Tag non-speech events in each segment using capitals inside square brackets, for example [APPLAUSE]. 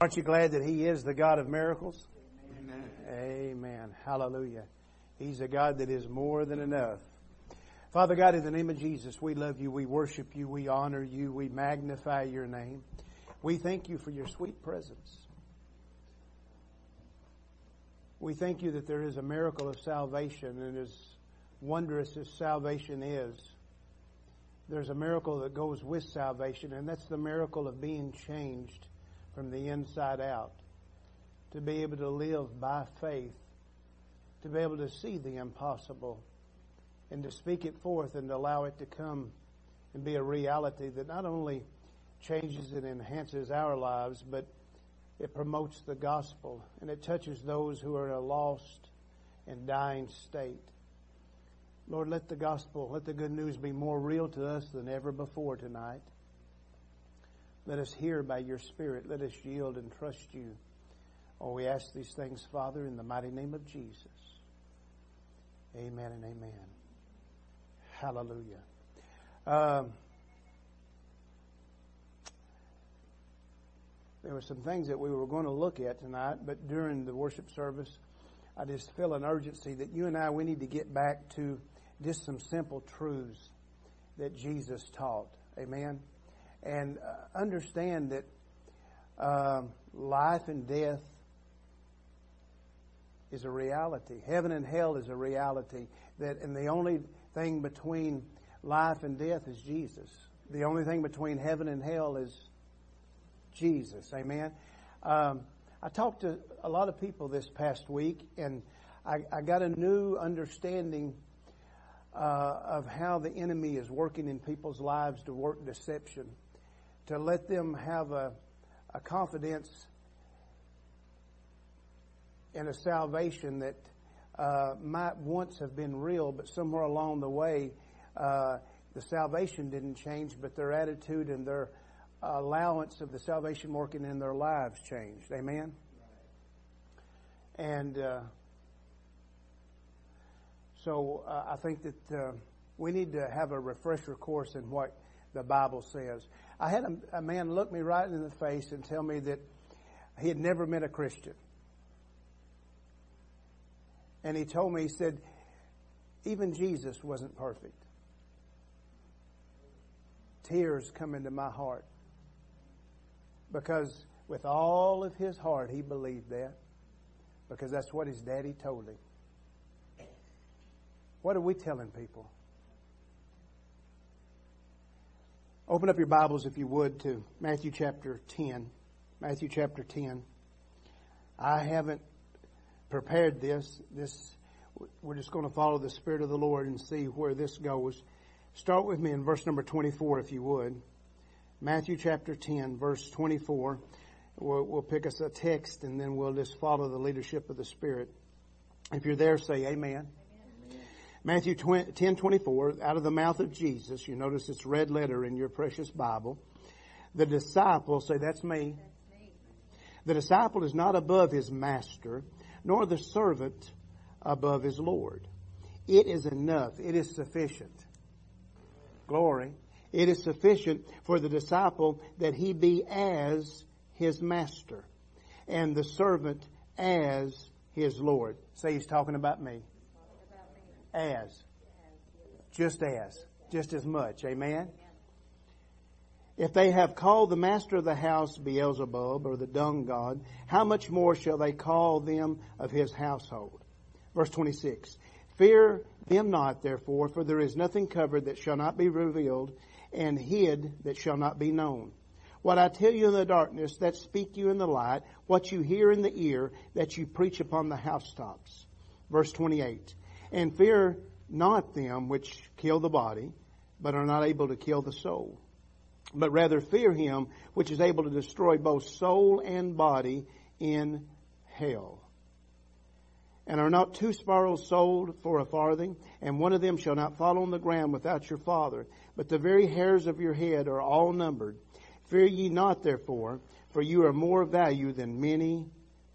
Aren't you glad that He is the God of miracles? Amen. Amen. Hallelujah. He's a God that is more than enough. Father God, in the name of Jesus, we love you, we worship you, we honor you, we magnify your name. We thank you for your sweet presence. We thank you that there is a miracle of salvation, and as wondrous as salvation is, there's a miracle that goes with salvation, and that's the miracle of being changed from the inside out, to be able to live by faith, to be able to see the impossible, and to speak it forth and allow it to come and be a reality that not only changes and enhances our lives, but it promotes the gospel and it touches those who are in a lost and dying state. Lord, let the gospel, let the good news be more real to us than ever before tonight. Let us hear by your Spirit. Let us yield and trust you. Oh, we ask these things, Father, in the mighty name of Jesus. Amen and amen. Hallelujah. Um, there were some things that we were going to look at tonight, but during the worship service, I just feel an urgency that you and I, we need to get back to just some simple truths that Jesus taught. Amen and uh, understand that uh, life and death is a reality. Heaven and hell is a reality. That and the only thing between life and death is Jesus. The only thing between heaven and hell is Jesus. Amen. Um, I talked to a lot of people this past week, and I, I got a new understanding uh, of how the enemy is working in people's lives to work deception to let them have a, a confidence in a salvation that uh, might once have been real, but somewhere along the way, uh, the salvation didn't change, but their attitude and their allowance of the salvation working in their lives changed. Amen? And uh, so uh, I think that uh, we need to have a refresher course in what the Bible says. I had a, a man look me right in the face and tell me that he had never met a Christian. And he told me, he said, even Jesus wasn't perfect. Tears come into my heart. Because with all of his heart, he believed that. Because that's what his daddy told him. What are we telling people? Open up your Bibles, if you would, to Matthew chapter 10. Matthew chapter 10. I haven't prepared this. This, we're just going to follow the Spirit of the Lord and see where this goes. Start with me in verse number 24, if you would. Matthew chapter 10, verse 24. We'll, we'll pick us a text and then we'll just follow the leadership of the Spirit. If you're there, say amen. Matthew 10, 24, out of the mouth of Jesus, you notice it's red letter in your precious Bible. The disciple, say that's me. The disciple is not above his master, nor the servant above his Lord. It is enough. It is sufficient. Glory. It is sufficient for the disciple that he be as his master and the servant as his Lord. Say he's talking about me. As. Just as. Just as much. Amen? If they have called the master of the house Beelzebub or the dung god, how much more shall they call them of his household? Verse 26. Fear them not, therefore, for there is nothing covered that shall not be revealed, and hid that shall not be known. What I tell you in the darkness, that speak you in the light, what you hear in the ear, that you preach upon the housetops. Verse 28 and fear not them which kill the body, but are not able to kill the soul. But rather fear him which is able to destroy both soul and body in hell. And are not two sparrows sold for a farthing? And one of them shall not fall on the ground without your father. But the very hairs of your head are all numbered. Fear ye not therefore, for you are more value than many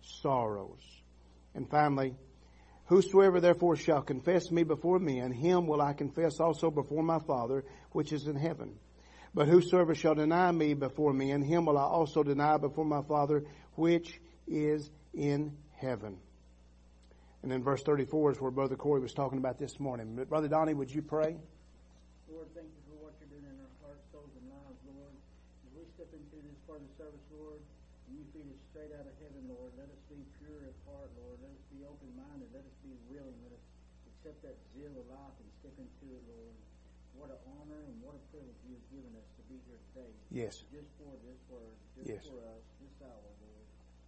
sorrows. And finally, Whosoever therefore shall confess me before men, him will I confess also before my Father which is in heaven. But whosoever shall deny me before men, him will I also deny before my Father which is in heaven. And then verse 34 is where Brother Corey was talking about this morning. But Brother Donnie, would you pray? Lord, thank you for what you're doing in our hearts, souls, and lives, Lord. As we step into this part of the service, Lord, and you feed us straight out of heaven, Lord, let us be pure at heart, Lord. Let us be open-minded. Let us be willing. Let us accept that zeal of life and step into it, Lord. What an honor and what a privilege you have given us to be here today. Yes. Just for this word, just Yes. for us, this hour, Lord.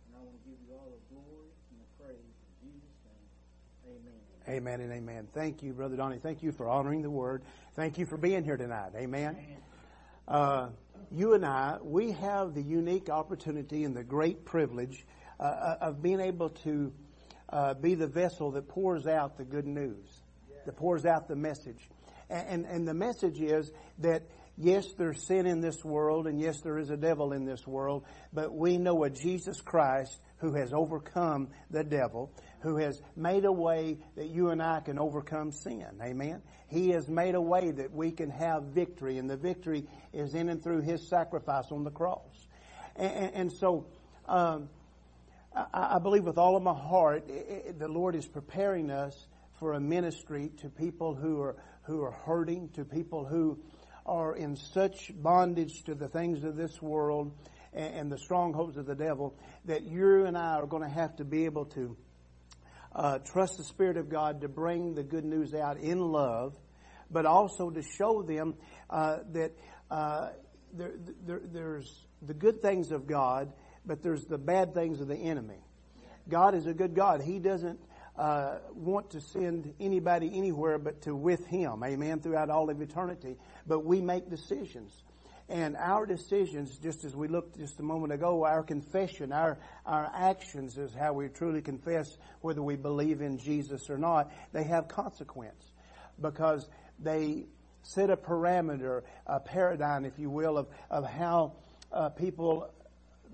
And I want to give you all the glory and the praise in Jesus' name. Amen. Amen and amen. Thank you, Brother Donnie. Thank you for honoring the word. Thank you for being here tonight. Amen. Uh, you and I, we have the unique opportunity and the great privilege uh, of being able to uh, be the vessel that pours out the good news, that pours out the message. And, and, and the message is that yes, there's sin in this world, and yes, there is a devil in this world, but we know a Jesus Christ who has overcome the devil, who has made a way that you and I can overcome sin. Amen. He has made a way that we can have victory, and the victory is in and through His sacrifice on the cross. And, and so, um, I, I, believe with all of my heart, it, it, the Lord is preparing us for a ministry to people who are who are hurting, to people who are in such bondage to the things of this world and, and the strongholds of the devil that you and I are going to have to be able to uh, trust the Spirit of God to bring the good news out in love, but also to show them uh, that uh, there, there, there's the good things of God, but there's the bad things of the enemy. God is a good God. He doesn't uh, want to send anybody anywhere but to with Him. Amen. Throughout all of eternity. But we make decisions. And our decisions, just as we looked just a moment ago, our confession, our, our actions is how we truly confess whether we believe in Jesus or not. They have consequence because they set a parameter, a paradigm, if you will, of, of how uh, people,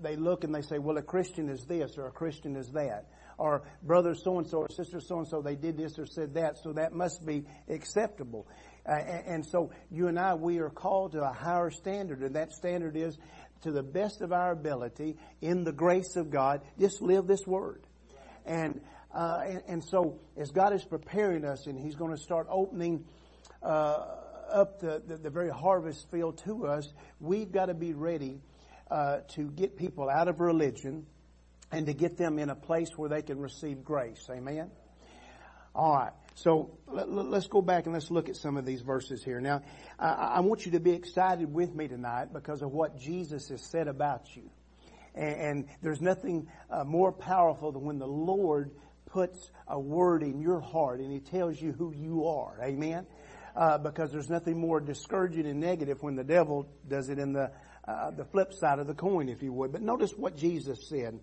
they look and they say, well, a Christian is this or a Christian is that or brother so and so or sister so and so, they did this or said that, so that must be acceptable. Uh, and, and so you and I, we are called to a higher standard, and that standard is to the best of our ability, in the grace of God, just live this word. And, uh, and, and, so as God is preparing us and He's going to start opening, uh, up the, the, the, very harvest field to us, we've got to be ready, uh, to get people out of religion, and to get them in a place where they can receive grace. Amen? All right. So let, us go back and let's look at some of these verses here. Now, I, I, want you to be excited with me tonight because of what Jesus has said about you. And, and there's nothing uh, more powerful than when the Lord puts a word in your heart and He tells you who you are. Amen? Uh, because there's nothing more discouraging and negative when the devil does it in the, uh, the flip side of the coin, if you would. But notice what Jesus said.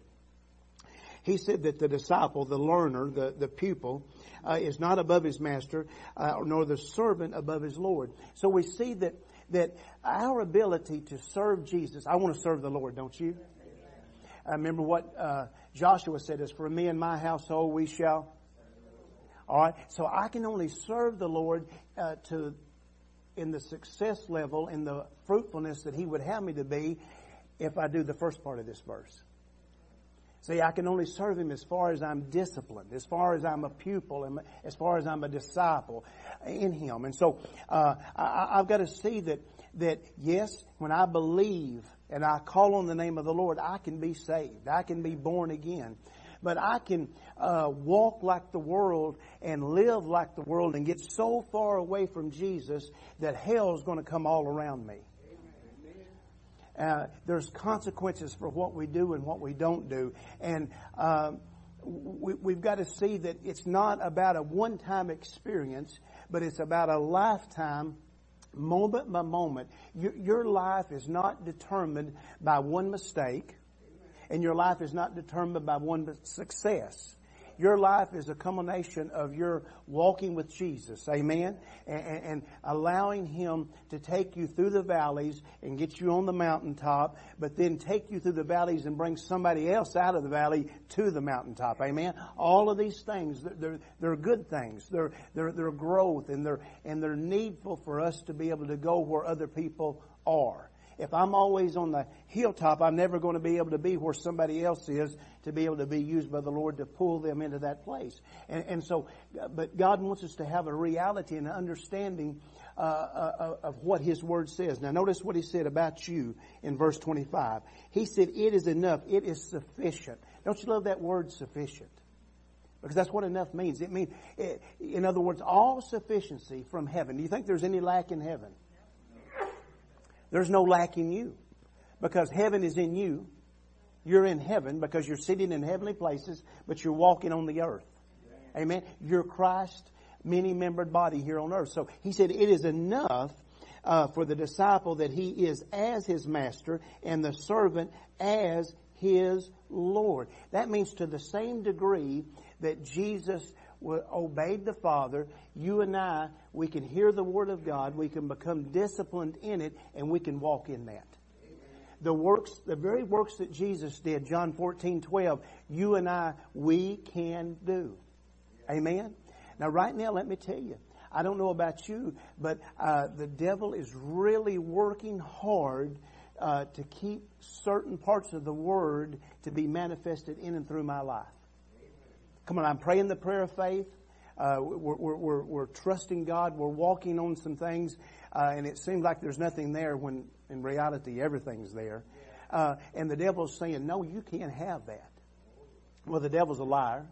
He said that the disciple, the learner, the, the pupil, uh, is not above his master, uh, nor the servant above his Lord. So we see that, that our ability to serve Jesus, I want to serve the Lord, don't you? I remember what uh, Joshua said is, for me and my household we shall. All right. So I can only serve the Lord uh, to in the success level, in the fruitfulness that He would have me to be, if I do the first part of this verse. See, I can only serve Him as far as I'm disciplined, as far as I'm a pupil, and as far as I'm a disciple in Him. And so, uh, I, I've got to see that, that yes, when I believe and I call on the name of the Lord, I can be saved. I can be born again. But I can uh, walk like the world and live like the world and get so far away from Jesus that hell is going to come all around me. Uh, there's consequences for what we do and what we don't do. And uh, we, have got to see that it's not about a one-time experience, but it's about a lifetime, moment by moment. Your, your life is not determined by one mistake, and your life is not determined by one success. Your life is a culmination of your walking with Jesus. Amen? And, and, allowing Him to take you through the valleys and get you on the mountaintop, but then take you through the valleys and bring somebody else out of the valley to the mountaintop. Amen? All of these things, they're, they're good things. They're, they're, they're growth and they're, and they're needful for us to be able to go where other people are. If I'm always on the hilltop, I'm never going to be able to be where somebody else is to be able to be used by the Lord to pull them into that place. And, and so, but God wants us to have a reality and an understanding uh, uh, of what His Word says. Now notice what He said about you in verse 25. He said, it is enough. It is sufficient. Don't you love that word sufficient? Because that's what enough means. It means, in other words, all sufficiency from heaven. Do you think there's any lack in heaven? There's no lack in you. Because heaven is in you. You're in heaven because you're sitting in heavenly places, but you're walking on the earth. Amen. You're Christ, many membered body here on earth. So he said it is enough uh, for the disciple that he is as his master and the servant as his Lord. That means to the same degree that Jesus obeyed the Father, you and I, we can hear the Word of God, we can become disciplined in it, and we can walk in that. The works, the very works that Jesus did, John 14, 12, you and I, we can do. Amen? Now right now, let me tell you, I don't know about you, but uh, the devil is really working hard uh, to keep certain parts of the Word to be manifested in and through my life. Come on, I'm praying the prayer of faith. Uh, we're, we're, we're, we're, trusting God. We're walking on some things, uh, and it seems like there's nothing there when in reality everything's there. Uh, and the devil's saying, no, you can't have that. Well, the devil's a liar.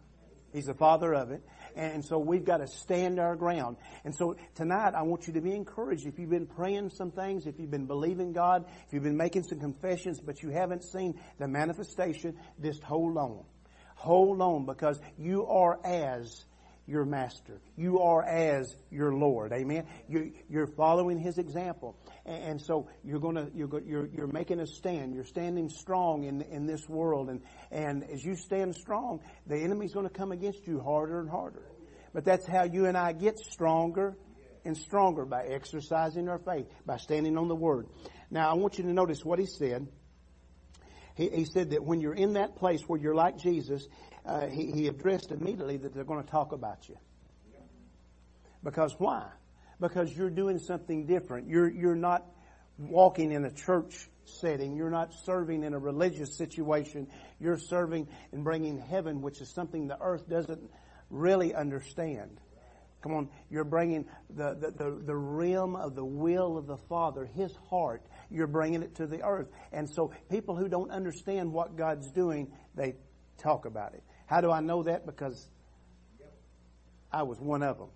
He's the father of it. And so we've got to stand our ground. And so tonight I want you to be encouraged. If you've been praying some things, if you've been believing God, if you've been making some confessions, but you haven't seen the manifestation, just hold on. Hold on because you are as your master. You are as your Lord. Amen. You, are following His example, and, and so you're going to you're, you're you're making a stand. You're standing strong in in this world, and and as you stand strong, the enemy's going to come against you harder and harder. But that's how you and I get stronger and stronger by exercising our faith, by standing on the Word. Now I want you to notice what He said. He, he said that when you're in that place where you're like Jesus, uh, he, he addressed immediately that they're going to talk about you. Because why? Because you're doing something different. You're, you're not walking in a church setting. You're not serving in a religious situation. You're serving and bringing heaven, which is something the earth doesn't really understand. Come on, you're bringing the, the, the, the realm of the will of the Father, His heart, you're bringing it to the earth. And so people who don't understand what God's doing, they talk about it. How do I know that? Because I was one of them.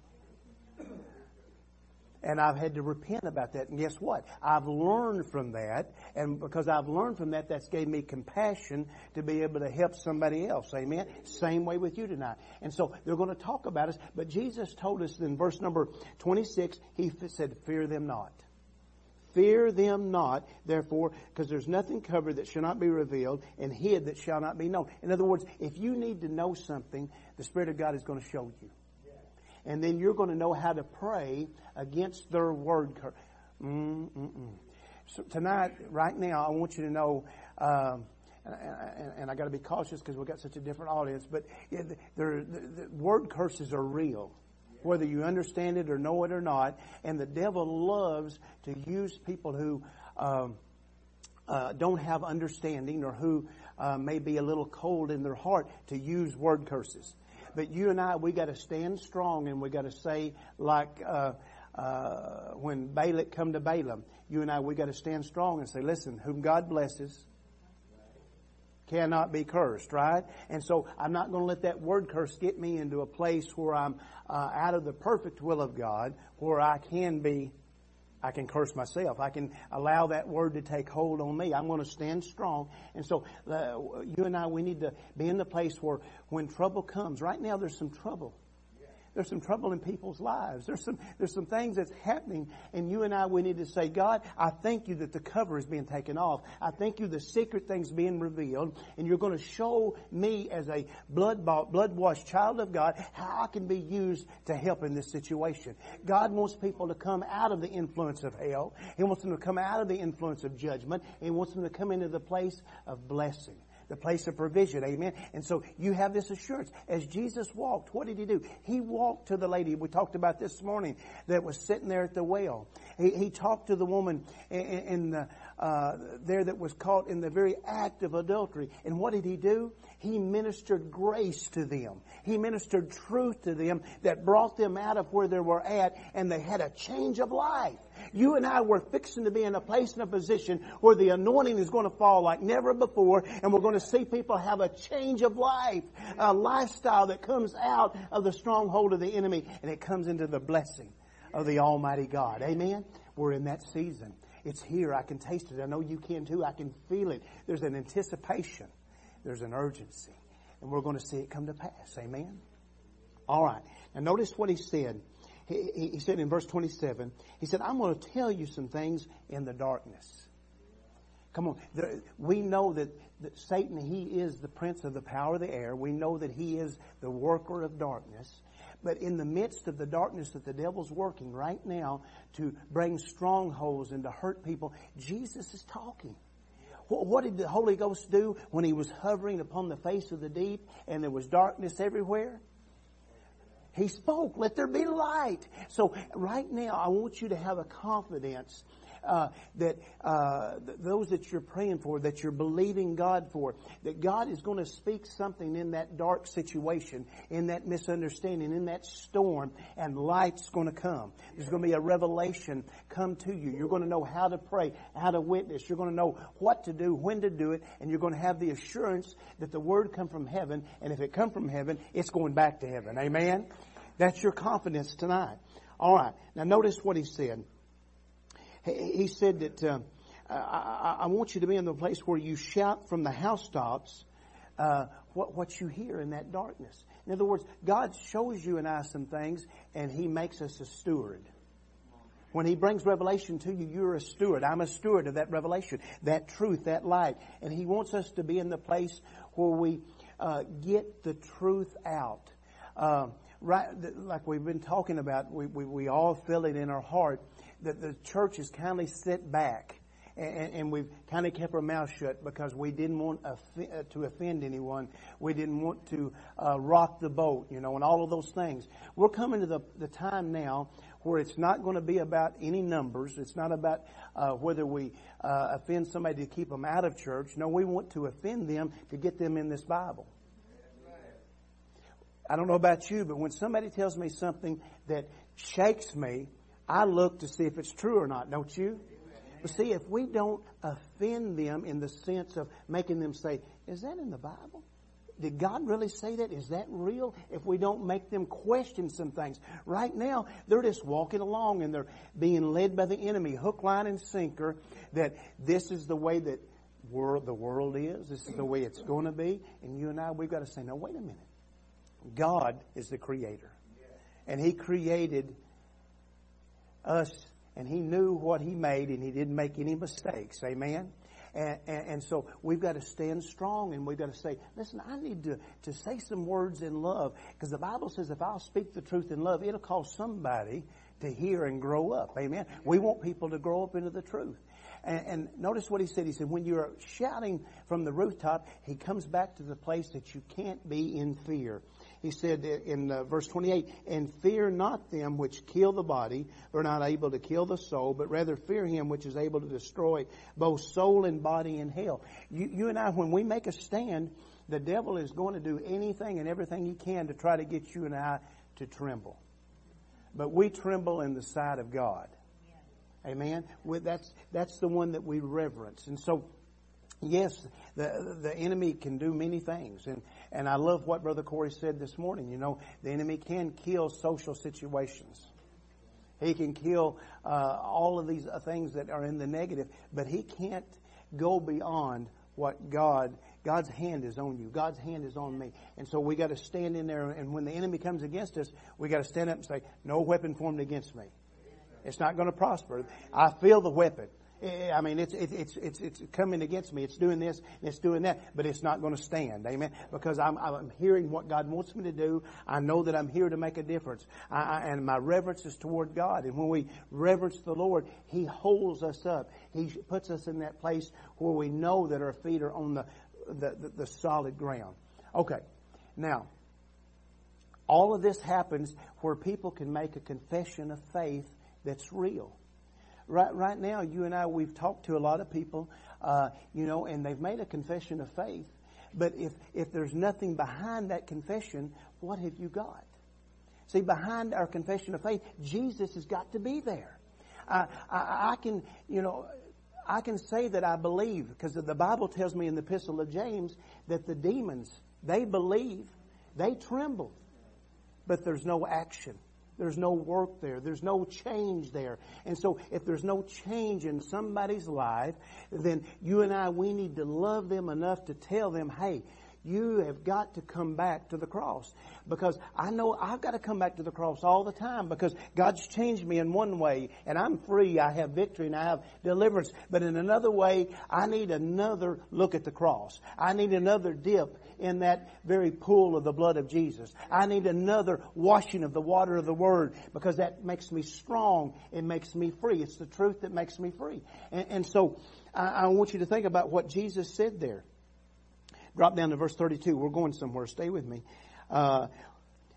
And I've had to repent about that. And guess what? I've learned from that. And because I've learned from that, that's gave me compassion to be able to help somebody else. Amen? Same way with you tonight. And so they're going to talk about us. But Jesus told us in verse number 26, He said, fear them not. Fear them not, therefore, because there's nothing covered that shall not be revealed and hid that shall not be known. In other words, if you need to know something, the Spirit of God is going to show you. And then you're going to know how to pray against their word curse. So tonight, right now, I want you to know, um, and, and, and, I got to be cautious because we've got such a different audience, but the, the, the word curses are real whether you understand it or know it or not. And the devil loves to use people who um, uh, don't have understanding or who uh, may be a little cold in their heart to use word curses. But you and I, we got to stand strong and we got to say like uh, uh, when Balak come to Balaam, you and I, we got to stand strong and say, listen, whom God blesses, cannot be cursed, right? And so I'm not going to let that word curse get me into a place where I'm uh, out of the perfect will of God, where I can be, I can curse myself. I can allow that word to take hold on me. I'm going to stand strong. And so uh, you and I, we need to be in the place where when trouble comes, right now there's some trouble. There's some trouble in people's lives. There's some, there's some things that's happening and you and I, we need to say, God, I thank you that the cover is being taken off. I thank you the secret things being revealed and you're going to show me as a blood bought, blood washed child of God how I can be used to help in this situation. God wants people to come out of the influence of hell. He wants them to come out of the influence of judgment. He wants them to come into the place of blessing the place of provision. Amen. And so you have this assurance. As Jesus walked, what did he do? He walked to the lady we talked about this morning that was sitting there at the well. He, he talked to the woman in, in the, uh, there that was caught in the very act of adultery. And what did he do? He ministered grace to them. He ministered truth to them that brought them out of where they were at and they had a change of life. You and I were fixing to be in a place and a position where the anointing is going to fall like never before and we're going to see people have a change of life, a lifestyle that comes out of the stronghold of the enemy and it comes into the blessing of the Almighty God. Amen? We're in that season. It's here. I can taste it. I know you can too. I can feel it. There's an anticipation. There's an urgency. And we're going to see it come to pass. Amen? All right. Now notice what he said. He, he said in verse 27, he said, I'm going to tell you some things in the darkness. Come on. There, we know that, that Satan, he is the prince of the power of the air. We know that he is the worker of darkness. But in the midst of the darkness that the devil's working right now to bring strongholds and to hurt people, Jesus is talking. What did the Holy Ghost do when he was hovering upon the face of the deep and there was darkness everywhere? He spoke, let there be light. So right now, I want you to have a confidence uh, that uh, those that you're praying for, that you're believing God for, that God is going to speak something in that dark situation, in that misunderstanding, in that storm, and light's going to come. There's going to be a revelation come to you. You're going to know how to pray, how to witness. You're going to know what to do, when to do it, and you're going to have the assurance that the word come from heaven, and if it come from heaven, it's going back to heaven. Amen? That's your confidence tonight. All right. Now notice what he said he said that uh, I, I, want you to be in the place where you shout from the housetops uh, what, what you hear in that darkness. In other words, God shows you and I some things, and He makes us a steward. When He brings revelation to you, you're a steward. I'm a steward of that revelation, that truth, that light. And He wants us to be in the place where we uh, get the truth out. Uh, right, like we've been talking about, we, we, we all feel it in our heart that the church has kindly sit back and, and we've kind of kept our mouth shut because we didn't want uh, to offend anyone. We didn't want to uh, rock the boat, you know, and all of those things. We're coming to the, the time now where it's not going to be about any numbers. It's not about uh, whether we uh, offend somebody to keep them out of church. No, we want to offend them to get them in this Bible. I don't know about you, but when somebody tells me something that shakes me, I look to see if it's true or not, don't you? But see, if we don't offend them in the sense of making them say, is that in the Bible? Did God really say that? Is that real? If we don't make them question some things. Right now, they're just walking along and they're being led by the enemy, hook, line, and sinker, that this is the way that world, the world is. This is the way it's going to be. And you and I, we've got to say, no, wait a minute. God is the creator. And He created us, and He knew what He made, and He didn't make any mistakes. Amen? And, and, and, so we've got to stand strong and we've got to say, listen, I need to, to say some words in love. Because the Bible says if I'll speak the truth in love, it'll cause somebody to hear and grow up. Amen. We want people to grow up into the truth. And, and notice what he said. He said, when you're shouting from the rooftop, he comes back to the place that you can't be in fear he said in uh, verse 28, and fear not them which kill the body, are not able to kill the soul, but rather fear him which is able to destroy both soul and body in hell. You, you and I, when we make a stand, the devil is going to do anything and everything he can to try to get you and I to tremble. But we tremble in the sight of God. Amen. That's that's the one that we reverence, and so yes, the the enemy can do many things, and and I love what Brother Corey said this morning. You know, the enemy can kill social situations. He can kill uh, all of these uh, things that are in the negative, but he can't go beyond what God God's hand is on you. God's hand is on me. And so we got to stand in there and when the enemy comes against us, we got to stand up and say, no weapon formed against me. It's not going to prosper. I feel the weapon. I mean, it's, it's, it's, it's coming against me. It's doing this and it's doing that, but it's not going to stand. Amen. Because I'm, I'm hearing what God wants me to do. I know that I'm here to make a difference. I, I, and my reverence is toward God. And when we reverence the Lord, He holds us up. He puts us in that place where we know that our feet are on the the, the, the solid ground. Okay. Now, all of this happens where people can make a confession of faith that's real. Right, right now, you and I, we've talked to a lot of people, uh, you know, and they've made a confession of faith. But if, if there's nothing behind that confession, what have you got? See, behind our confession of faith, Jesus has got to be there. I, I, I can, you know, I can say that I believe because the Bible tells me in the Epistle of James that the demons, they believe, they tremble, but there's no action. There's no work there. There's no change there. And so if there's no change in somebody's life, then you and I, we need to love them enough to tell them, hey, you have got to come back to the cross. Because I know I've got to come back to the cross all the time because God's changed me in one way and I'm free. I have victory and I have deliverance. But in another way, I need another look at the cross. I need another dip in that very pool of the blood of Jesus. I need another washing of the water of the Word because that makes me strong. It makes me free. It's the truth that makes me free. And, and so I, I want you to think about what Jesus said there. Drop down to verse 32. We're going somewhere. Stay with me. Uh,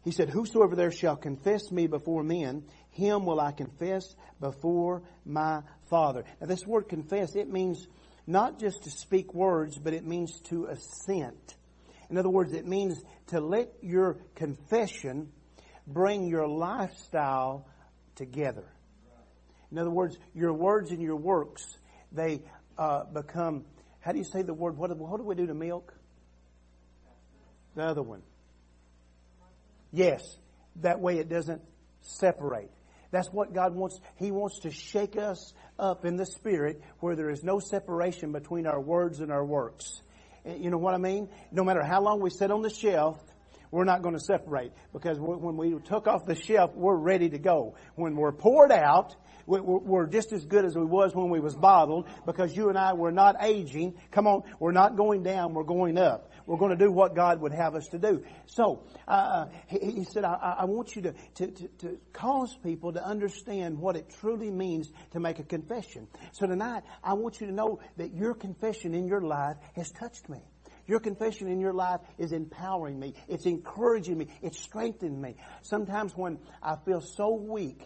he said, Whosoever there shall confess me before men, him will I confess before my Father. Now this word confess, it means not just to speak words, but it means to assent. In other words, it means to let your confession bring your lifestyle together. In other words, your words and your works, they uh, become, how do you say the word? What, what do we do to milk? The other one. Yes. That way it doesn't separate. That's what God wants. He wants to shake us up in the spirit where there is no separation between our words and our works. Eh, you know what I mean? No matter how long we sit on the shelf, we're not going to separate because when we took off the shelf, we're ready to go. When we're poured out, we're just as good as we was when we was bottled because you and I were not aging. Come on, we're not going down, we're going up. We're going to do what God would have us to do. So, uh, he, he, said, I, I want you to, to, to, to cause people to understand what it truly means to make a confession. So tonight, I want you to know that your confession in your life has touched me. Your confession in your life is empowering me. It's encouraging me. It's strengthening me. Sometimes when I feel so weak,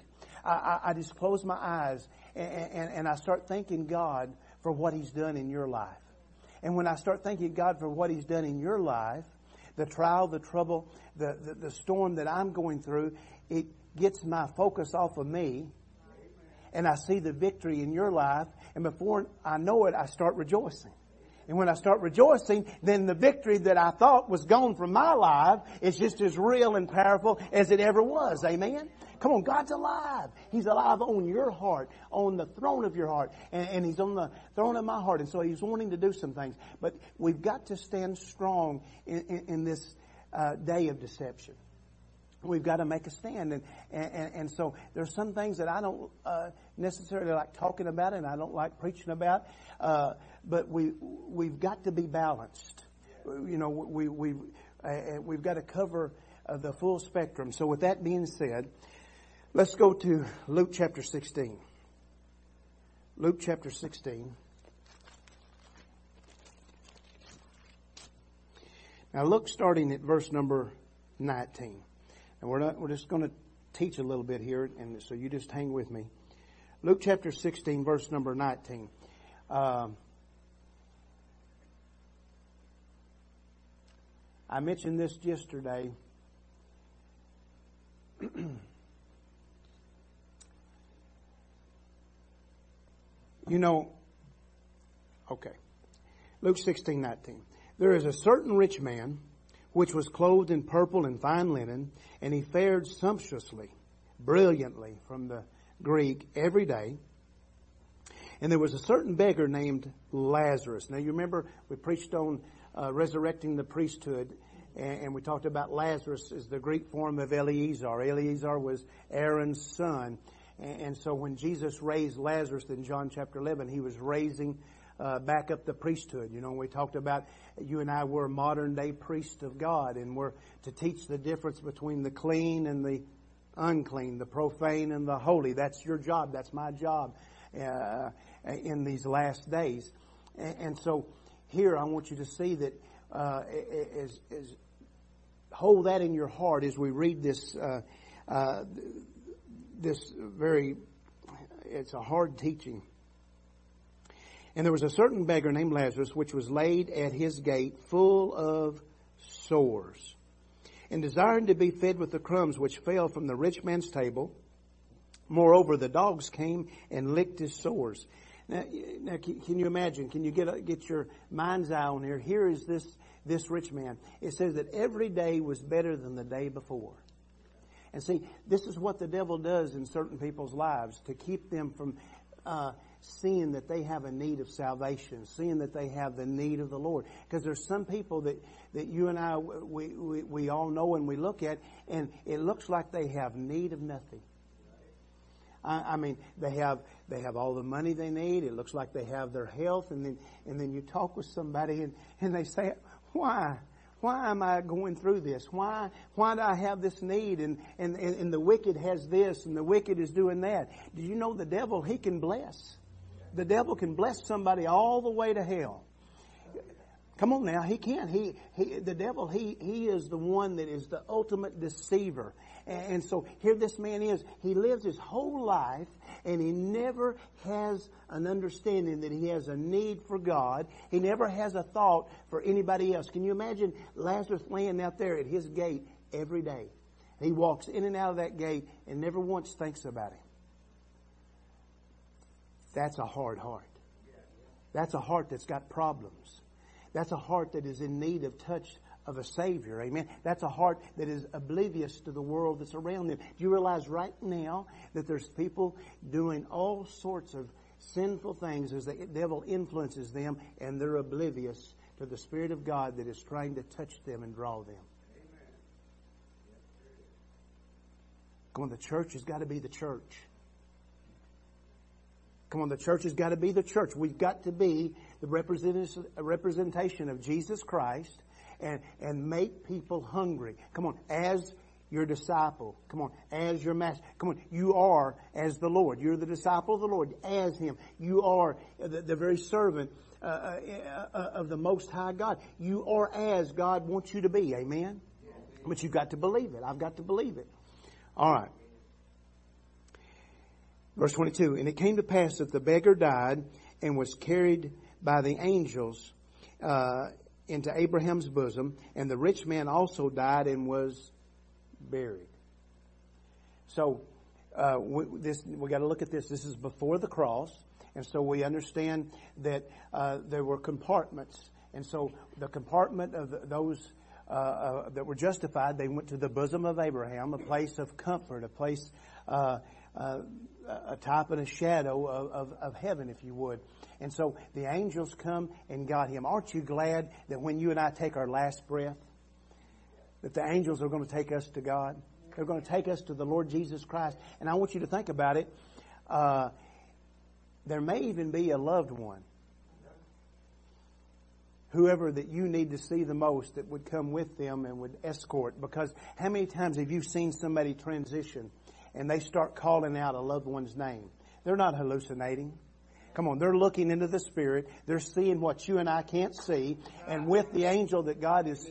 I, I, I just close my eyes and, and, and I start thanking God for what He's done in your life. And when I start thanking God for what He's done in your life, the trial, the trouble, the, the, the storm that I'm going through, it gets my focus off of me. And I see the victory in your life. And before I know it, I start rejoicing. And when I start rejoicing, then the victory that I thought was gone from my life is just as real and powerful as it ever was. Amen? Come on, God's alive. He's alive on your heart, on the throne of your heart, and, and He's on the throne of my heart. And so He's wanting to do some things. But we've got to stand strong in, in, in this uh, day of deception we've got to make a stand. And, and, and so there's some things that I don't uh, necessarily like talking about and I don't like preaching about, uh, but we, we've got to be balanced. You know, we, we, uh, we've got to cover uh, the full spectrum. So with that being said, let's go to Luke chapter 16. Luke chapter 16. Now look starting at verse number 19. And we're not, we're just going to teach a little bit here, and so you just hang with me. Luke chapter 16, verse number 19. Um, I mentioned this yesterday. [CLEARS THROAT] you know, okay. Luke 16, 19. There is a certain rich man which was clothed in purple and fine linen, and he fared sumptuously, brilliantly from the Greek every day. And there was a certain beggar named Lazarus. Now you remember we preached on uh, resurrecting the priesthood, and, and, we talked about Lazarus as the Greek form of Eleazar. Eleazar was Aaron's son. And, so when Jesus raised Lazarus in John chapter 11, he was raising uh, back up the priesthood. You know, we talked about you and I were modern day priests of God, and we're to teach the difference between the clean and the unclean, the profane and the holy. That's your job. That's my job uh, in these last days. And, so here I want you to see that uh, as, as hold that in your heart as we read this uh, uh, this very it's a hard teaching. And there was a certain beggar named Lazarus which was laid at his gate full of sores and desiring to be fed with the crumbs which fell from the rich man's table. Moreover, the dogs came and licked his sores. Now, now can you imagine? Can you get, get your mind's eye on here? Here is this, this rich man. It says that every day was better than the day before. And see, this is what the devil does in certain people's lives to keep them from uh, seeing that they have a need of salvation, seeing that they have the need of the Lord. Because there's some people that, that you and I, we, we, we all know and we look at, and it looks like they have need of nothing. I, I mean, they have, they have all the money they need. It looks like they have their health, and then, and then you talk with somebody and, and they say, why? Why am I going through this? Why, why do I have this need? And, and, and the wicked has this and the wicked is doing that. Do you know the devil, he can bless the devil can bless somebody all the way to hell. Come on now, he can. He, he, the devil, he, he is the one that is the ultimate deceiver. And, and so here this man is. He lives his whole life and he never has an understanding that he has a need for God. He never has a thought for anybody else. Can you imagine Lazarus laying out there at his gate every day? He walks in and out of that gate and never once thinks about him. That's a hard heart. That's a heart that's got problems. That's a heart that is in need of touch of a Savior. Amen. That's a heart that is oblivious to the world that's around them. Do you realize right now that there's people doing all sorts of sinful things as the devil influences them and they're oblivious to the Spirit of God that is trying to touch them and draw them. Come on, the church has got to be the church. Come on, the church has got to be the church. We've got to be the representation of Jesus Christ and, and make people hungry. Come on, as your disciple. Come on, as your master. Come on, you are as the Lord. You're the disciple of the Lord as Him. You are the, the very servant uh, uh, uh of the Most High God. You are as God wants you to be. Amen? But you've got to believe it. I've got to believe it. All right. Verse 22, and it came to pass that the beggar died and was carried by the angels uh, into Abraham's bosom, and the rich man also died and was buried. So uh, we, this we got to look at this. This is before the cross, and so we understand that uh, there were compartments, and so the compartment of the, those. Uh, uh, that were justified, they went to the bosom of Abraham, a place of comfort, a place uh, a type and a shadow of, of, of, heaven, if you would. And so the angels come and got him. Aren't you glad that when you and I take our last breath, that the angels are going to take us to God? They're going to take us to the Lord Jesus Christ. And I want you to think about it. Uh, there may even be a loved one. Whoever that you need to see the most that would come with them and would escort. Because how many times have you seen somebody transition? And they start calling out a loved one's name. They're not hallucinating. Come on, they're looking into the Spirit. They're seeing what you and I can't see. And with the angel that God has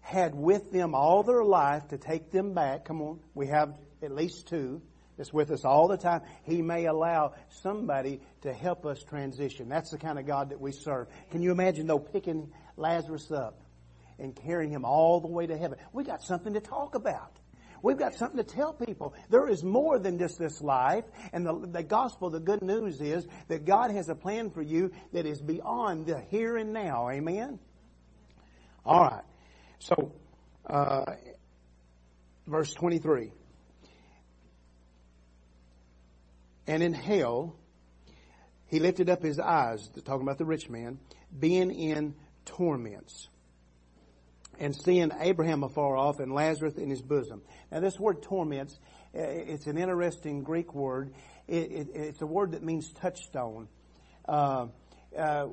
had with them all their life to take them back, come on, we have at least two that's with us all the time. He may allow somebody to help us transition. That's the kind of God that we serve. Can you imagine though picking Lazarus up and carrying him all the way to heaven? We got something to talk about. We've got something to tell people. There is more than just this life. And the, the gospel, the good news is that God has a plan for you that is beyond the here and now. Amen? All right. So, uh, verse 23. And in hell, he lifted up his eyes, talking about the rich man, being in torments and seeing Abraham afar off and Lazarus in his bosom. Now, this word torments, uh, it's an interesting Greek word. It, it, it's a word that means touchstone. Uh, uh,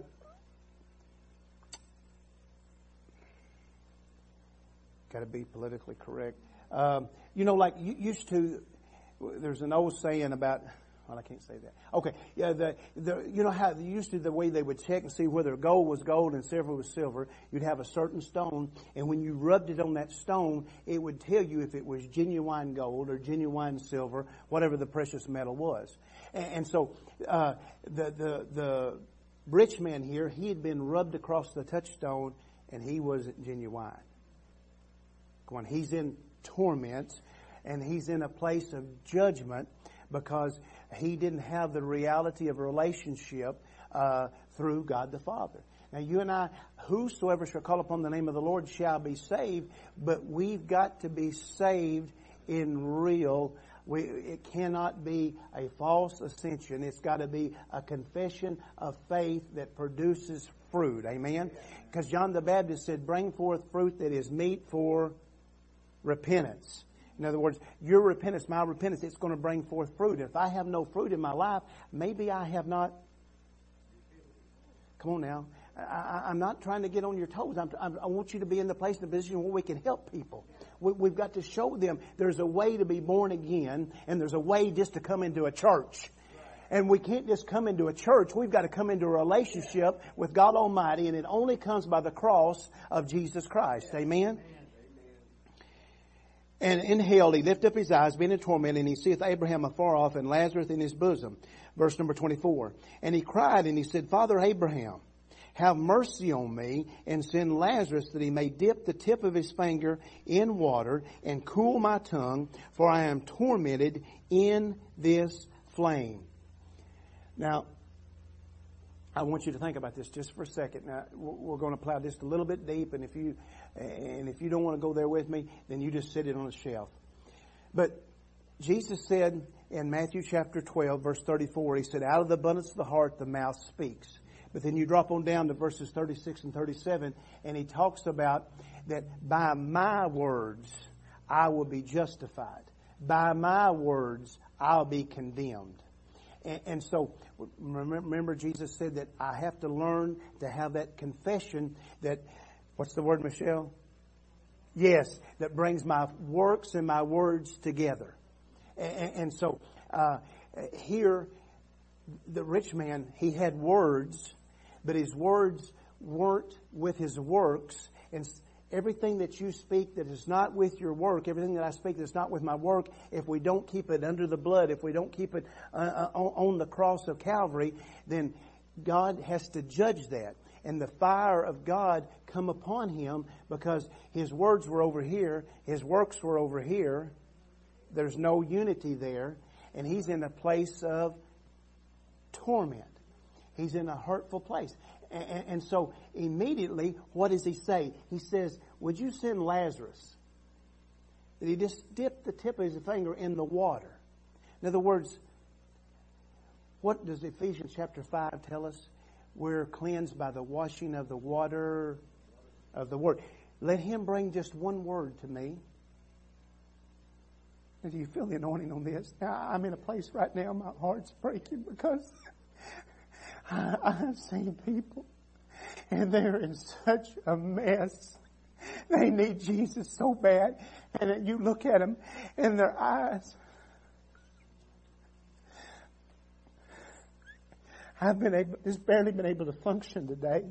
Got to be politically correct. Um, you know, like used to, there's an old saying about Well, I can't say that. Okay, yeah, the, the, you know how used to the way they would check and see whether gold was gold and silver was silver. You'd have a certain stone, and when you rubbed it on that stone, it would tell you if it was genuine gold or genuine silver, whatever the precious metal was. And, and so, uh, the the the rich man here, he had been rubbed across the touchstone, and he wasn't genuine. Come on, he's in torments, and he's in a place of judgment because he didn't have the reality of relationship uh, through God the Father. Now, you and I, whosoever shall call upon the name of the Lord shall be saved, but we've got to be saved in real. We, it cannot be a false ascension. It's got to be a confession of faith that produces fruit. Amen? Because John the Baptist said, bring forth fruit that is meet for repentance. In other words, your repentance, my repentance, it's going to bring forth fruit. If I have no fruit in my life, maybe I have not. Come on now. I, am not trying to get on your toes. I'm, i want you to be in the place, the position where we can help people. We, have got to show them there's a way to be born again, and there's a way just to come into a church. And we can't just come into a church. We've got to come into a relationship with God Almighty, and it only comes by the cross of Jesus Christ. Amen. And in hell he lift up his eyes, being in torment, and he seeth Abraham afar off and Lazarus in his bosom. Verse number 24. And he cried and he said, Father Abraham, have mercy on me and send Lazarus that he may dip the tip of his finger in water and cool my tongue, for I am tormented in this flame. Now, I want you to think about this just for a second. Now, we're going to plow this a little bit deep, and if you and if you don't want to go there with me, then you just sit it on a shelf. But Jesus said in Matthew chapter 12, verse 34, He said, Out of the abundance of the heart, the mouth speaks. But then you drop on down to verses 36 and 37, and He talks about that by my words, I will be justified. By my words, I'll be condemned. And, and so, remember, Jesus said that I have to learn to have that confession that, what's the word, Michelle? Yes, that brings my works and my words together. And, and so, uh, here, the rich man, he had words, but his words weren't with his works. And everything that you speak that is not with your work, everything that I speak that's not with my work, if we don't keep it under the blood, if we don't keep it uh, uh on the cross of Calvary, then God has to judge that. And the fire of God come upon him because his words were over here, his works were over here. There's no unity there. And he's in a place of torment. He's in a hurtful place. And, so immediately, what does he say? He says, Would you send Lazarus? That he just dipped the tip of his finger in the water. In other words, what does Ephesians chapter 5 tell us? We're cleansed by the washing of the water of the Word. Let him bring just one word to me. And do you feel the anointing on this? Now, I'm in a place right now, my heart's breaking because [LAUGHS] I've seen people and they're in such a mess. They need Jesus so bad. And you look at them and their eyes. I've been able, just barely been able to function today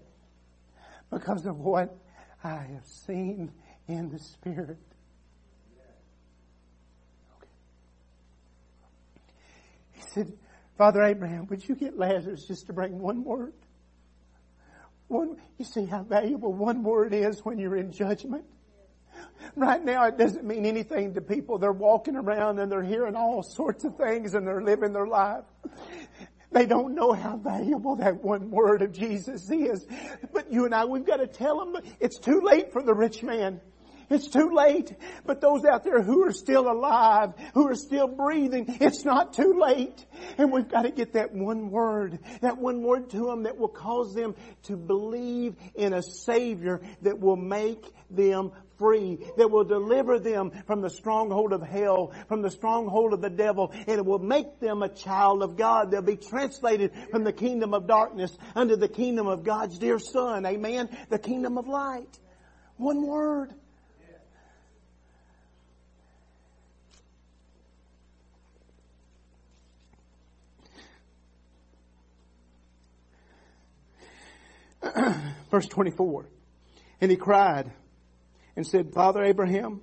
because of what I have seen in the Spirit. Okay. He said, Father Abraham, would you get Lazarus just to bring one word? One, you see how valuable one word is when you're in judgment? Right now it doesn't mean anything to people. They're walking around and they're hearing all sorts of things and they're living their life. They don't know how valuable that one word of Jesus is. But you and I, we've got to tell them it's too late for the rich man. It's too late. But those out there who are still alive, who are still breathing, it's not too late. And we've got to get that one word, that one word to them that will cause them to believe in a Savior that will make them free, that will deliver them from the stronghold of hell, from the stronghold of the devil, and it will make them a child of God. They'll be translated from the kingdom of darkness under the kingdom of God's dear Son. Amen? The kingdom of light. One word. Verse 24. And he cried and said, Father Abraham,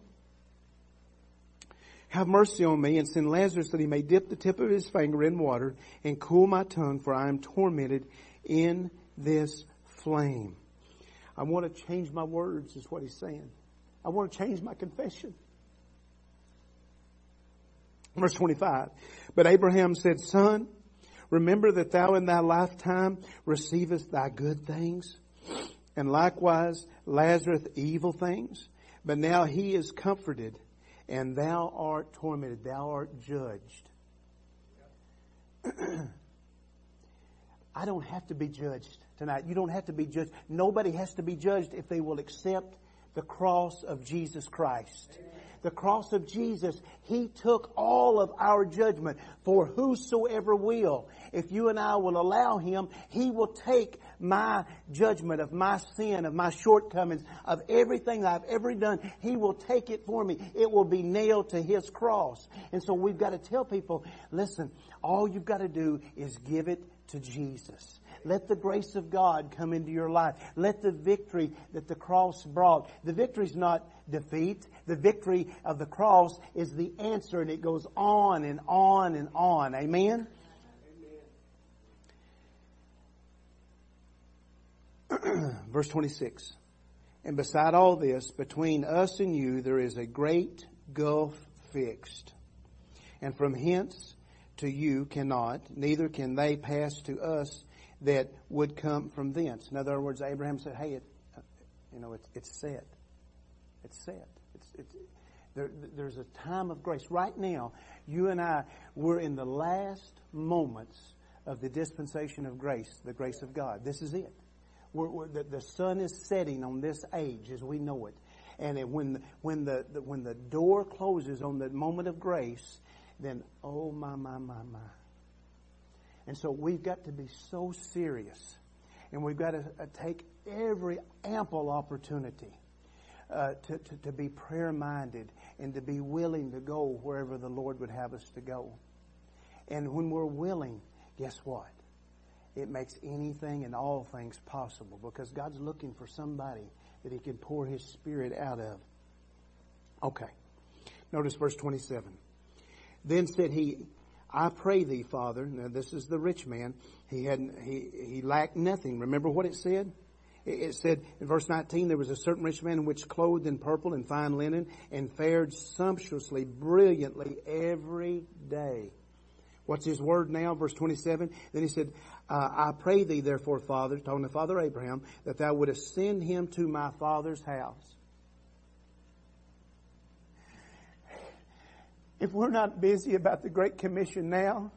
have mercy on me and send Lazarus that he may dip the tip of his finger in water and cool my tongue for I am tormented in this flame. I want to change my words is what he's saying. I want to change my confession. Verse 25. But Abraham said, son, remember that thou in thy lifetime receivest thy good things and likewise Lazarus evil things. But now he is comforted and thou art tormented. Thou art judged. [CLEARS THROAT] I don't have to be judged tonight. You don't have to be judged. Nobody has to be judged if they will accept the cross of Jesus Christ. Amen the cross of Jesus, He took all of our judgment for whosoever will. If you and I will allow Him, He will take my judgment of my sin, of my shortcomings, of everything I've ever done. He will take it for me. It will be nailed to His cross. And so we've got to tell people, listen, all you've got to do is give it to Jesus. Let the grace of God come into your life. Let the victory that the cross brought. The victory is not defeat. The victory of the cross is the answer and it goes on and on and on. Amen? Amen. Verse 26. And beside all this, between us and you, there is a great gulf fixed. And from hence to you cannot, neither can they pass to us that would come from thence. In other words, Abraham said, "Hey, it, you know, it's it's set. It's set. It's it's." There, there's a time of grace. Right now, you and I, we're in the last moments of the dispensation of grace, the grace of God. This is it. We're, we're, the, the sun is setting on this age as we know it. And it, when, when, the, the, when the door closes on the moment of grace, then, oh my, my, my, my. And so we've got to be so serious. And we've got to uh, take every ample opportunity uh, to, to, to be prayer minded and to be willing to go wherever the Lord would have us to go. And when we're willing, guess what? It makes anything and all things possible because God's looking for somebody that He can pour His Spirit out of. Okay. Notice verse 27. Then said he, I pray thee, Father. Now this is the rich man. He had he he lacked nothing. Remember what it said? It said in verse 19, there was a certain rich man which clothed in purple and fine linen and fared sumptuously, brilliantly every day. What's his word now? Verse 27. Then he said, uh, I pray thee therefore, Father, talking to Father Abraham, that thou wouldest send him to my father's house. If we're not busy about the Great Commission now,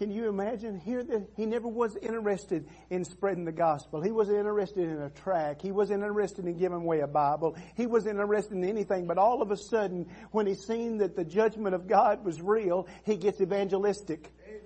can you imagine? Here, the, he never was interested in spreading the gospel. He wasn't interested in a track. He wasn't interested in giving away a Bible. He wasn't interested in anything. But all of a sudden, when he seen that the judgment of God was real, he gets evangelistic. Amen.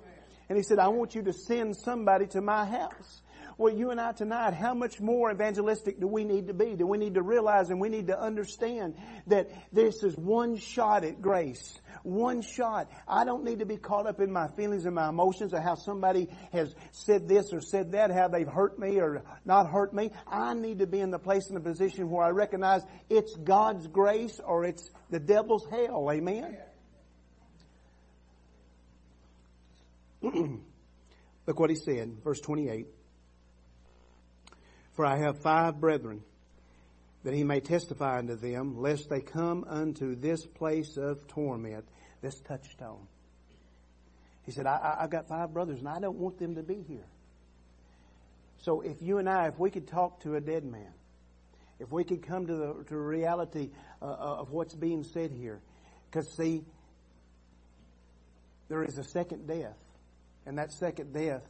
And he said, I want you to send somebody to my house. Well, you and I tonight, how much more evangelistic do we need to be? Do we need to realize and we need to understand that this is one shot at grace? One shot. I don't need to be caught up in my feelings and my emotions of how somebody has said this or said that, how they've hurt me or not hurt me. I need to be in the place and the position where I recognize it's God's grace or it's the devil's hell. Amen? [CLEARS THROAT] Look what he said, verse 28. For I have five brethren, that he may testify unto them, lest they come unto this place of torment, this touchstone. He said, I, have got five brothers, and I don't want them to be here. So if you and I, if we could talk to a dead man, if we could come to the to reality uh, uh, of what's being said here, because see, there is a second death, and that second death,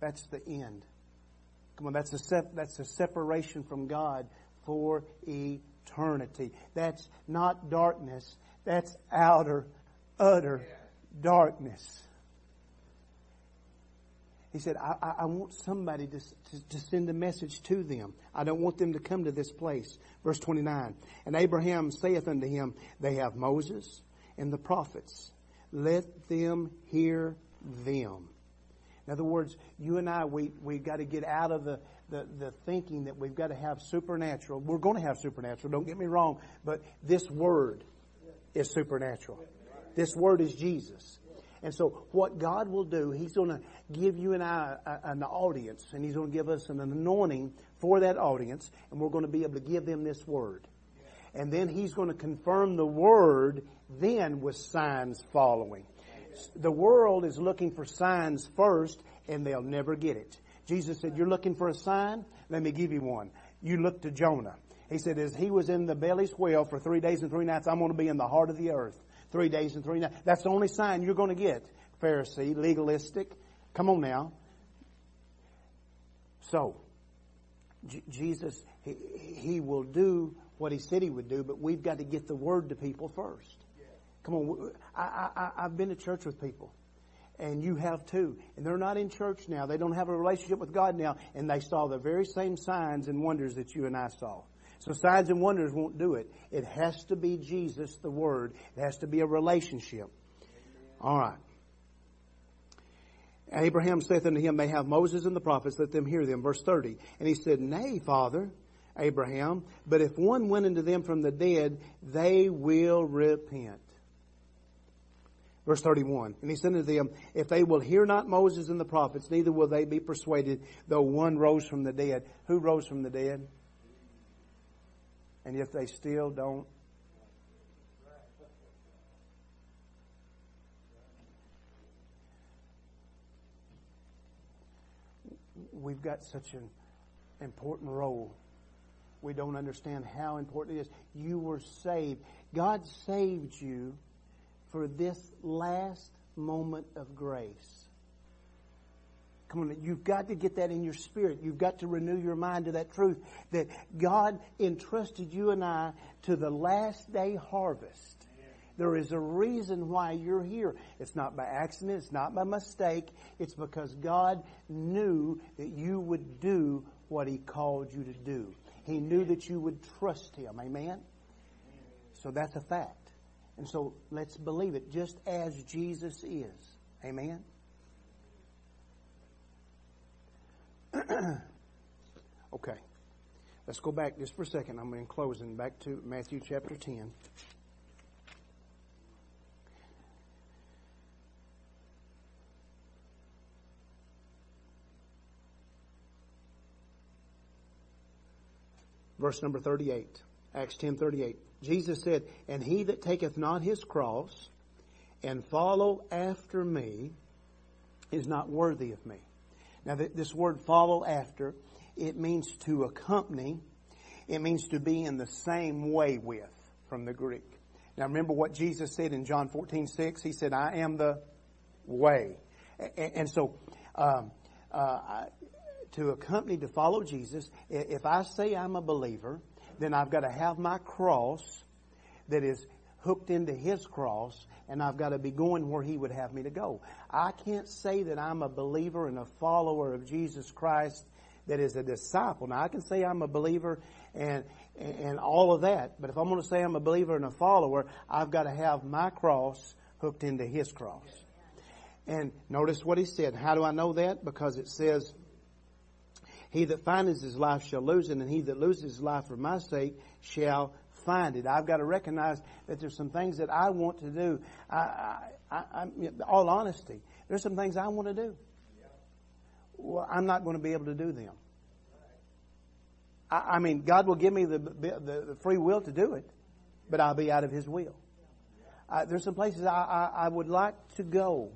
that's the end. Come on, that's a, that's a separation from God for eternity. That's not darkness. That's outer, utter darkness. He said, I, I want somebody to, to, to, send a message to them. I don't want them to come to this place. Verse 29. And Abraham saith unto him, They have Moses and the prophets. Let them hear them. In other words, you and I, we, we've got to get out of the, the, the thinking that we've got to have supernatural. We're going to have supernatural, don't get me wrong, but this word is supernatural. This word is Jesus. And so what God will do, He's going to give you and I an audience, and He's going to give us an anointing for that audience, and we're going to be able to give them this word. And then He's going to confirm the word then with signs following. The world is looking for signs first, and they'll never get it. Jesus said, You're looking for a sign? Let me give you one. You look to Jonah. He said, As he was in the belly's whale for three days and three nights, I'm going to be in the heart of the earth three days and three nights. That's the only sign you're going to get. Pharisee, legalistic. Come on now. So, J- Jesus, he, he will do what he said he would do, but we've got to get the word to people first. Come on. I, I, I've been to church with people and you have too. And they're not in church now. They don't have a relationship with God now, and they saw the very same signs and wonders that you and I saw. So signs and wonders won't do it. It has to be Jesus, the Word. It has to be a relationship. All right. Abraham saith unto him, They have Moses and the prophets, let them hear them. Verse 30. And he said, Nay, Father, Abraham, but if one went unto them from the dead, they will repent. Verse 31. And he said unto them, If they will hear not Moses and the prophets, neither will they be persuaded, though one rose from the dead. Who rose from the dead? And if they still don't, we've got such an important role. We don't understand how important it is. You were saved. God saved you for this last moment of grace. Come on, you've got to get that in your spirit. You've got to renew your mind to that truth that God entrusted you and I to the last day harvest. There is a reason why you're here. It's not by accident. It's not by mistake. It's because God knew that you would do what He called you to do. He knew that you would trust Him. Amen? So that's a fact. And so let's believe it just as Jesus is. Amen? [CLEARS THROAT] okay. Let's go back just for a second. I'm in closing. Back to Matthew chapter 10. Verse number 38. Acts 10:38. Jesus said, "And he that taketh not his cross and follow after me is not worthy of me." Now, this word follow after, it means to accompany. It means to be in the same way with, from the Greek. Now, remember what Jesus said in John 14, 6? He said, I am the way. And so, um, uh, to accompany, to follow Jesus, if I say I'm a believer, then I've got to have my cross that is hooked into His cross, and I've got to be going where He would have me to go. I can't say that I'm a believer and a follower of Jesus Christ that is a disciple. Now I can say I'm a believer and and all of that, but if I'm going to say I'm a believer and a follower, I've got to have my cross hooked into His cross. And notice what He said. How do I know that? Because it says, "He that findeth his life shall lose it, and he that loses his life for my sake shall find it. I've got to recognize that there's some things that I want to do. I, I, I, all honesty, there's some things I want to do. Well, I'm not going to be able to do them. I, I mean, God will give me the, the, the, free will to do it, but I'll be out of His will. Uh, there's some places I, I, I would like to go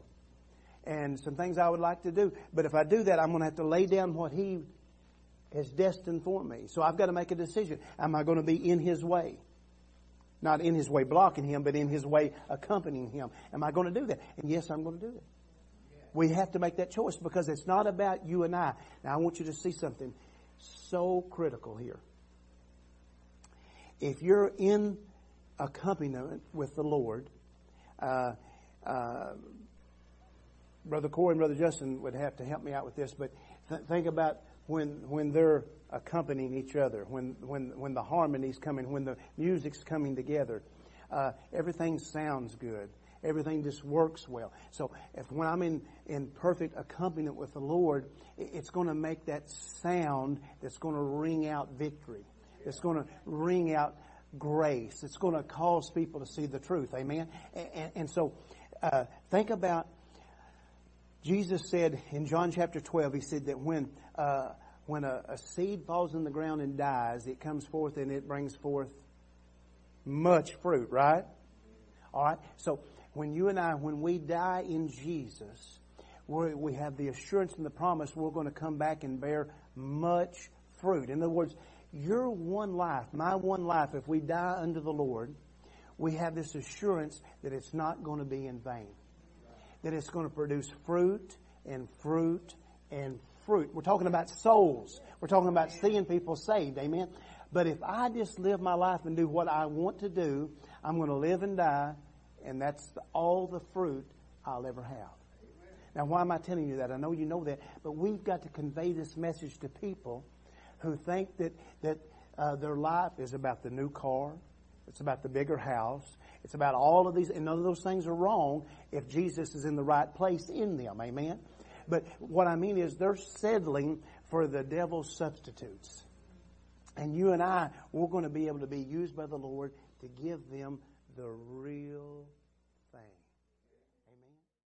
and some things I would like to do. But if I do that, I'm going to have to lay down what He is destined for me. So I've got to make a decision. Am I going to be in His way? Not in His way blocking Him, but in His way accompanying Him. Am I going to do that? And yes, I'm going to do that. We have to make that choice because it's not about you and I. Now I want you to see something so critical here. If you're in accompaniment with the Lord, uh, uh, Brother Corey and Brother Justin would have to help me out with this, but th- think about when when they're accompanying each other, when when when the harmony's coming, when the music's coming together, uh, everything sounds good. everything just works well. So if when I'm in, in perfect accompaniment with the Lord, it's going to make that sound that's going to ring out victory. It's going to ring out grace. It's going to cause people to see the truth. Amen. And, and, so, uh, think about Jesus said in John chapter 12, he said that when, uh, when a, a, seed falls in the ground and dies, it comes forth and it brings forth much fruit, right? All right. So when you and I, when we die in Jesus, we have the assurance and the promise we're going to come back and bear much fruit. In other words, your one life, my one life, if we die unto the Lord, we have this assurance that it's not going to be in vain. That it's going to produce fruit and fruit and fruit. We're talking about souls. We're talking about seeing people saved. Amen. But if I just live my life and do what I want to do, I'm going to live and die, and that's all the fruit I'll ever have. Now, why am I telling you that? I know you know that, but we've got to convey this message to people who think that that uh, their life is about the new car, it's about the bigger house, it's about all of these, and none of those things are wrong if Jesus is in the right place in them. Amen. But what I mean is they're settling for the devil's substitutes. And you and I, we're going to be able to be used by the Lord to give them the real